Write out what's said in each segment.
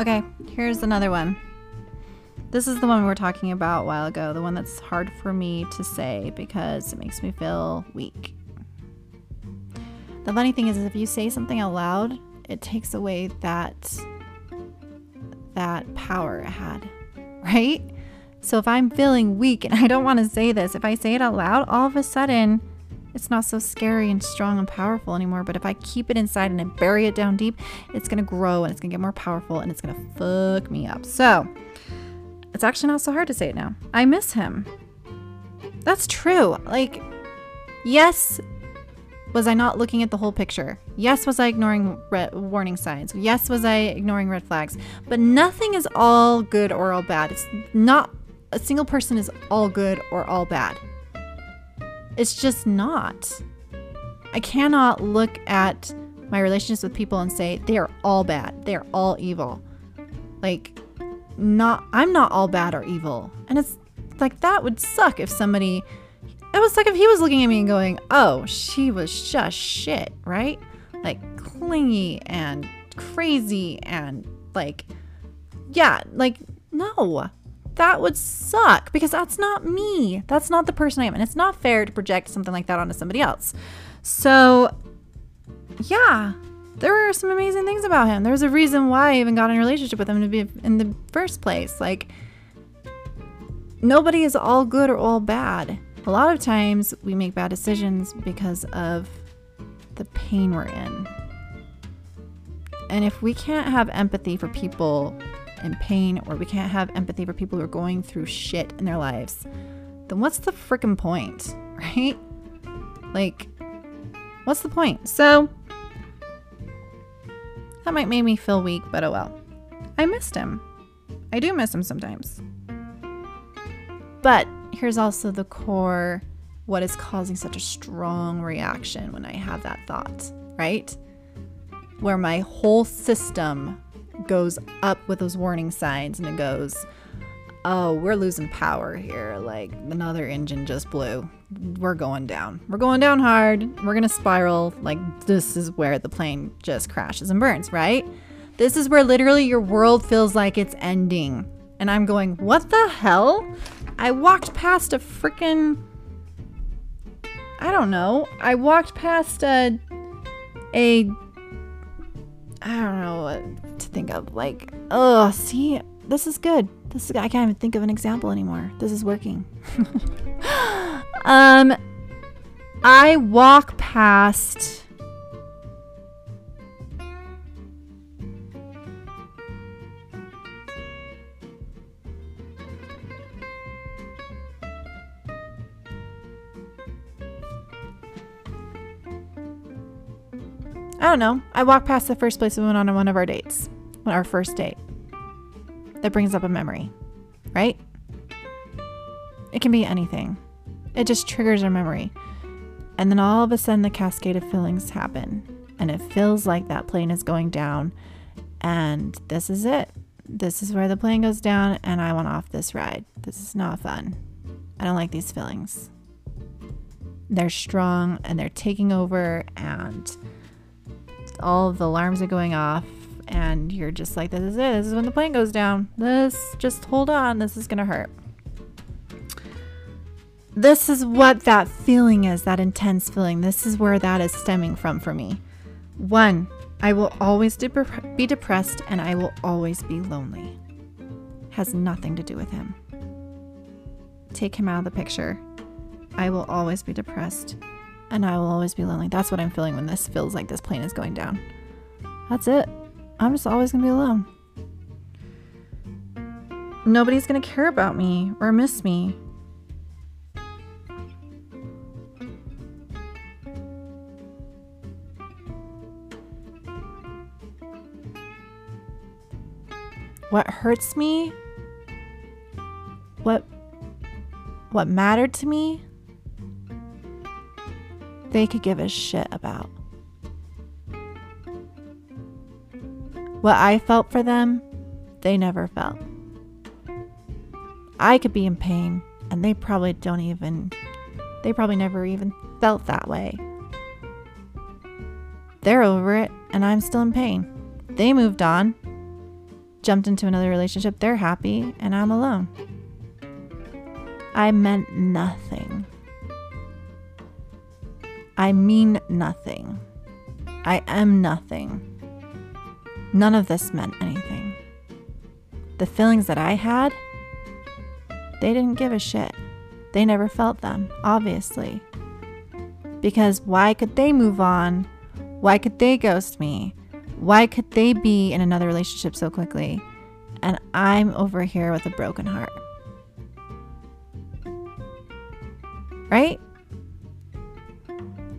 Okay, here's another one. This is the one we were talking about a while ago, the one that's hard for me to say because it makes me feel weak. The funny thing is, is if you say something out loud, it takes away that that power it had, right? So if I'm feeling weak and I don't want to say this, if I say it out loud, all of a sudden it's not so scary and strong and powerful anymore. But if I keep it inside and I bury it down deep, it's to grow and it's to get more powerful and it's to fuck me up. So it's actually not so hard to say it now. I miss him. That's true. Like, yes, was I not looking at the whole picture? Yes, was I ignoring warning signs? Yes, was I ignoring red flags? But nothing is all good or all bad. It's not a single person is all good or all bad. It's just not. I cannot look at my relationships with people and say they are all bad. They are all evil. Like not I'm not all bad or evil. And it's like that would suck if somebody it was like if he was looking at me and going, "Oh, she was just shit," right? Like clingy and crazy and like yeah, like no. That would suck because that's not me. That's not the person I am. And it's not fair to project something like that onto somebody else. So, yeah, there were some amazing things about him. There's a reason why I even got in a relationship with him to be in the first place. Like, nobody is all good or all bad. A lot of times we make bad decisions because of the pain we're in. And if we can't have empathy for people in pain or we can't have empathy for people who are going through shit in their lives, then what's the freaking point, right? Like, what's the point? So, that might make me feel weak, but oh well. I missed him. I do miss him sometimes. But here's also the core what is causing such a strong reaction when I have that thought, right? Where my whole system goes up with those warning signs and it goes, oh, we're losing power here. Like another engine just blew. We're going down. We're going down hard. We're going to spiral. Like this is where the plane just crashes and burns, right? This is where literally your world feels like it's ending. And I'm going, what the hell? I walked past a freaking. I don't know. I walked past a. A. I don't know what to think of. Like, oh, see, this is good. This is, I can't even think of an example anymore. This is working. um, I walk past. Don't know. I walked past the first place we went on one of our dates, our first date. That brings up a memory, right? It can be anything. It just triggers our memory. And then all of a sudden, the cascade of feelings happen. And it feels like that plane is going down. And this is it. This is where the plane goes down. And I want off this ride. This is not fun. I don't like these feelings. They're strong and they're taking over. And all of the alarms are going off and you're just like this is it. This is when the plane goes down. This just hold on. This is gonna hurt. This is what that feeling is that intense feeling. This is where that is stemming from for me. One i will always be depressed and i will always be lonely. Has nothing to do with him. Take him out of the picture. I will always be depressed and I will always be lonely. That's what I'm feeling when this feels like this plane is going down. That's it. I'm just always going to be alone. Nobody's going to care about me or miss me. What hurts me? What what mattered to me? They could give a shit about. What I felt for them, they never felt. I could be in pain, and they probably don't even, they probably never even felt that way. They're over it, and I'm still in pain. They moved on. jumped into another relationship, they're happy, and I'm alone. I meant nothing. I mean nothing. I am nothing. None of this meant anything. The feelings that I had, they didn't give a shit. They never felt them, obviously. Because why could they move on? Why could they ghost me? Why could they be in another relationship so quickly? And I'm over here with a broken heart. Right?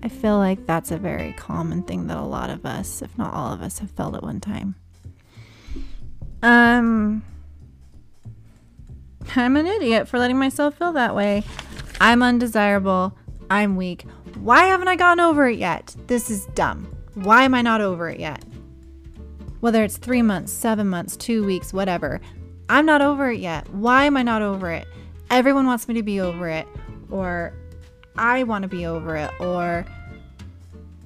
I feel like that's a very common thing that a lot of us, if not all of us, have felt at one time. Um, I'm an idiot for letting myself feel that way. I'm undesirable. I'm weak. Why haven't I gotten over it yet? This is dumb. Why am I not over it yet? Whether it's three months, seven months, two weeks, whatever, I'm not over it yet. Why am I not over it? Everyone wants me to be over it, or I want to be over it, or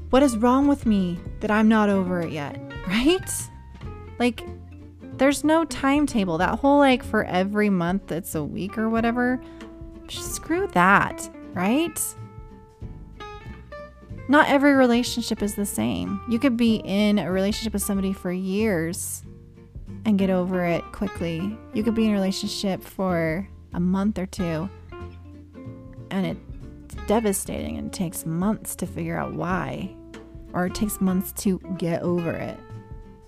what is wrong with me that I'm not over it yet, right? Like, there's no timetable. That whole like for every month it's a week or whatever. Screw that, right? Not every relationship is the same. You could be in a relationship with somebody for years and get over it quickly. You could be in a relationship for a month or two and it's devastating and takes months to figure out why, or it takes months to get over it.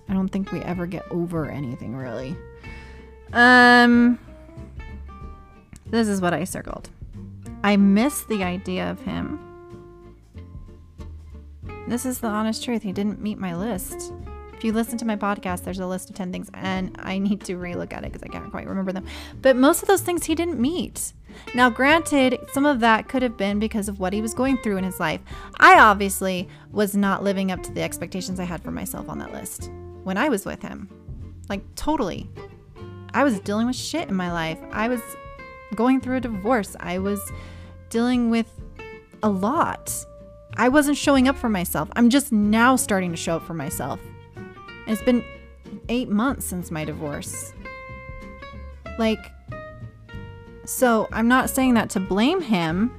I don't think we ever get over anything really. Um, this is what I circled. I miss the idea of him. This is the honest truth. He didn't meet my list. If you listen to my podcast, there's a list of 10 things, and I need to relook at it because I can't quite remember them. But most of those things he didn't meet. Now, granted, some of that could have been because of what he was going through in his life. I obviously was not living up to the expectations I had for myself on that list when I was with him. Like, totally. I was dealing with shit in my life. I was going through a divorce. I was dealing with a lot. I wasn't showing up for myself. I'm just now starting to show up for myself. And it's been eight months since my divorce. Like, so I'm not saying that to blame him.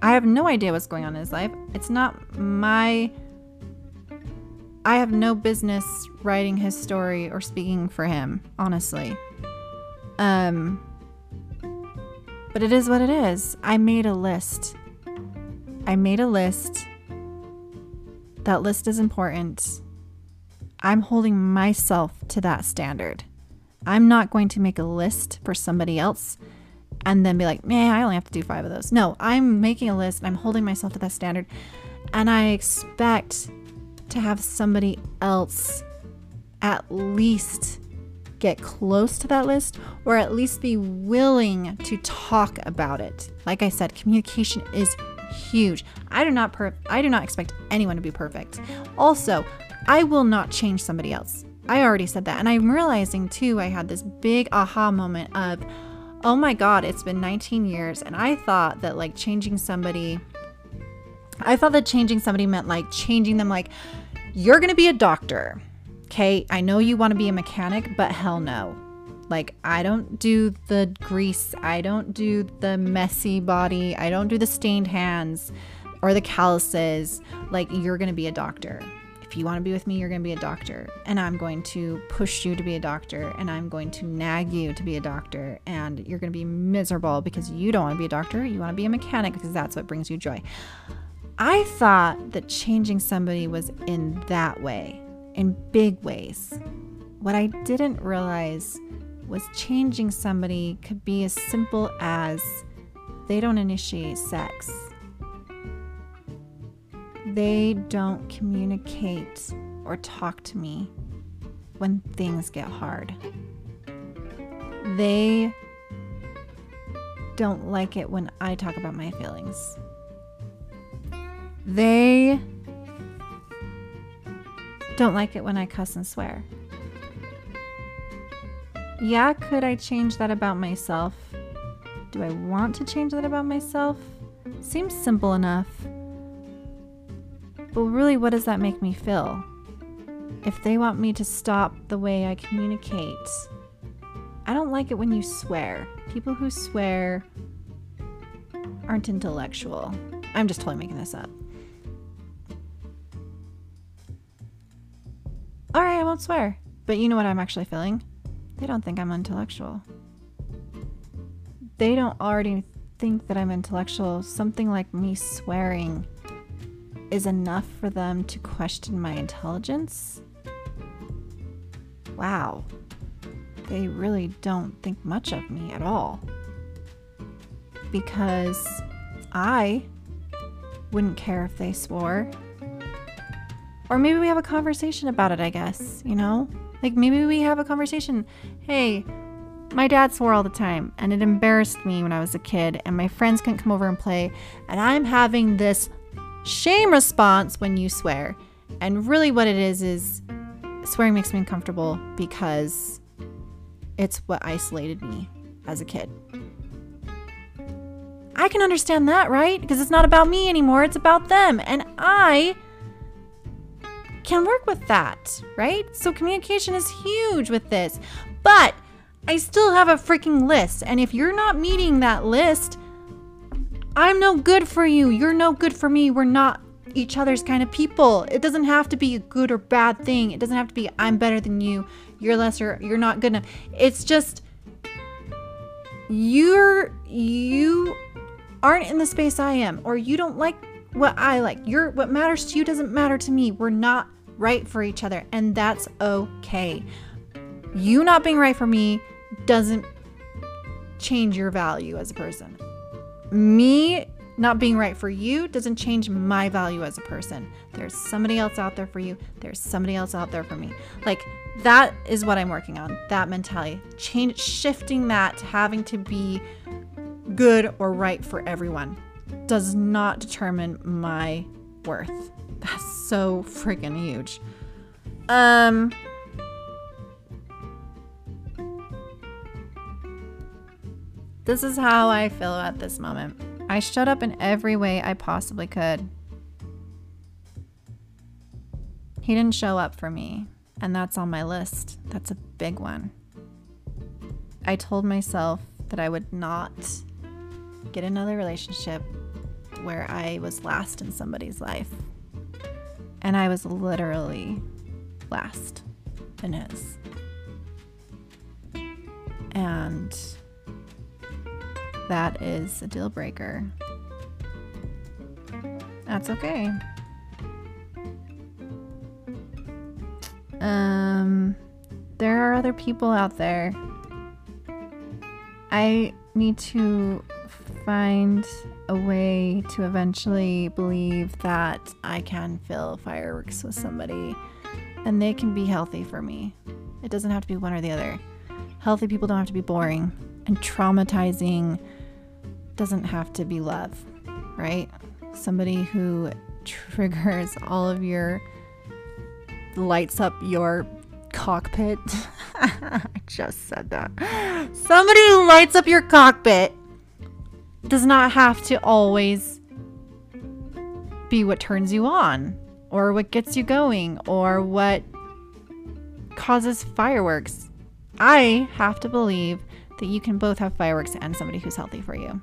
I have no idea what's going on in his life. It's not my. I have no business writing his story or speaking for him, honestly. Um, but it is what it is. I made a list. I made a list. That list is important. I'm holding myself to that standard. I'm not going to make a list for somebody else and then be like, man, I only have to do five of those. No, I'm making a list and I'm holding myself to that standard. And I expect to have somebody else at least get close to that list or at least be willing to talk about it. Like I said, communication is huge. I do not per- I do not expect anyone to be perfect. Also, I will not change somebody else. I already said that. And I'm realizing too, I had this big aha moment of oh my God, it's been 19 years. And I thought that like changing somebody, I thought that changing somebody meant like changing them, like, you're going to be a doctor. Okay. I know you want to be a mechanic, but hell no. Like, I don't do the grease. I don't do the messy body. I don't do the stained hands or the calluses. Like, you're going to be a doctor if you want to be with me, you're going to be a doctor. And I'm going to push you to be a doctor. And I'm going to nag you to be a doctor. And you're going to be miserable because you don't want to be a doctor. You want to be a mechanic because that's what brings you joy. I thought that changing somebody was in that way, in big ways. What I didn't realize was changing somebody could be as simple as they don't initiate sex they don't communicate or talk to me when things get hard. They don't like it when I talk about my feelings. They don't like it when I cuss and swear. Yeah, could I change that about myself? Do I want to change that about myself? Seems simple enough. But really, what does that make me feel? if they want me to stop the way I communicate, I don't like it when you swear. People who swear aren't intellectual. I'm just totally making this up. All right, I won't swear. But you know what I'm actually feeling? They don't think I'm intellectual. They don't already think that I'm intellectual. Something like me swearing is enough for them to question my intelligence. Wow. They really don't think much of me at all. Because I wouldn't care if they swore. Or maybe we have a conversation about it, I guess, you know? Like maybe we have a conversation. Hey, my dad swore all the time, and it embarrassed me when I was a kid, and my friends couldn't come over and play, and I'm having this shame response when you swear. And really, what it is is swearing makes me uncomfortable because it's what isolated me as a kid. I can understand that, right? Because it's not about me anymore, it's about them. And I can work with that, right? So communication is huge with this. But I still have a freaking list. And if you're not meeting that list, I'm no good for you. You're no good for me. We're not each other's kind of people. It doesn't have to be a good or bad thing. It doesn't have to be I'm better than you. You're lesser. You're not good enough. It's just you're you aren't in the space I am or you don't like what I like. You're what matters to you doesn't matter to me. We're not right for each other and that's okay. You not being right for me doesn't change your value as a person. Me not being right for you doesn't change my value as a person. There's somebody else out there for you. There's somebody else out there for me. Like that is what I'm working on. That mentality. Change shifting that to having to be good or right for everyone does not determine my worth. That's so freaking huge. Um This is how I feel at this moment. I shut up in every way I possibly could. He didn't show up for me, and that's on my list. That's a big one. I told myself that I would not get another relationship where I was last in somebody's life. And I was literally last in his. And that is a deal breaker. That's okay. Um, there are other people out there. I need to find a way to eventually believe that I can fill fireworks with somebody and they can be healthy for me. It doesn't have to be one or the other. Healthy people don't have to be boring and traumatizing doesn't have to be love, right? Somebody who triggers all of your lights up your cockpit. I just said that. Somebody who lights up your cockpit does not have to always be what turns you on or what gets you going or what causes fireworks. I have to believe that you can both have fireworks and somebody who's healthy for you.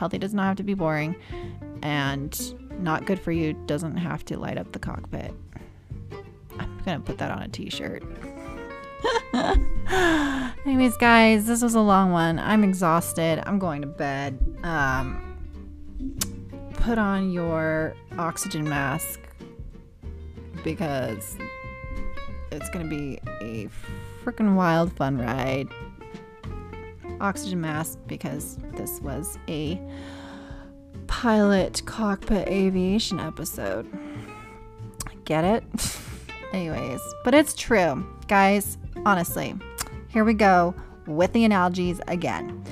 Healthy does not have to be boring, and not good for you doesn't have to light up the cockpit. I'm gonna put that on a t shirt. Anyways, guys, this was a long one. I'm exhausted. I'm going to bed. Um, put on your oxygen mask because it's to be a freaking wild, fun ride oxygen mask because this was a pilot cockpit aviation episode. Get it? Anyways, but it's true. Guys, honestly, here we go with the analogies again.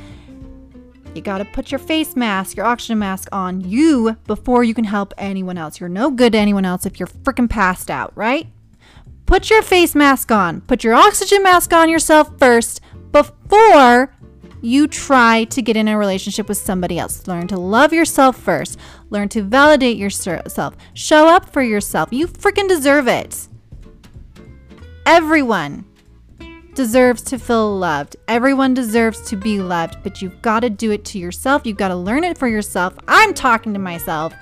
You gotta put your face mask, your oxygen mask on you before you can help anyone else. You're no good to anyone else if you're freaking passed out, right? Put your face mask on. Put your oxygen mask on yourself first before you try to get in a relationship with somebody else. Learn to love yourself first. Learn to validate yourself. Show up for yourself. You freaking deserve it. Everyone deserves to feel loved. Everyone deserves to be loved, but you've got to do it to yourself. You've got to learn it for yourself. I'm talking to myself.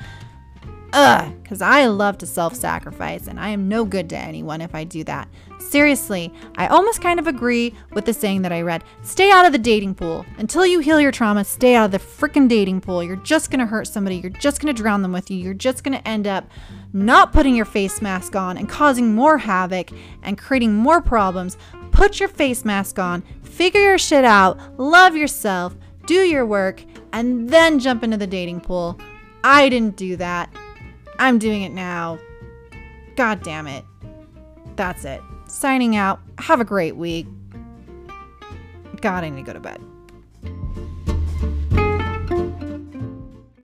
Ugh, because I love to self sacrifice and I am no good to anyone if I do that. Seriously, I almost kind of agree with the saying that I read stay out of the dating pool. Until you heal your trauma, stay out of the freaking dating pool. You're just to hurt somebody. You're just to drown them with you. You're just to end up not putting your face mask on and causing more havoc and creating more problems. Put your face mask on, figure your shit out, love yourself, do your work, and then jump into the dating pool. I didn't do that. I'm doing it now. God damn it. That's it. Signing out. Have a great week. God, I need to go to bed.